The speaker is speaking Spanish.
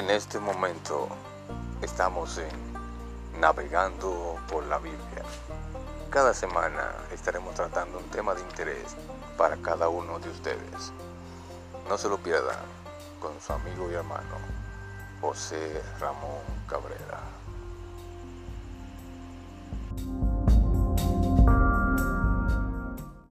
En este momento estamos en Navegando por la Biblia. Cada semana estaremos tratando un tema de interés para cada uno de ustedes. No se lo pierdan con su amigo y hermano José Ramón Cabrera.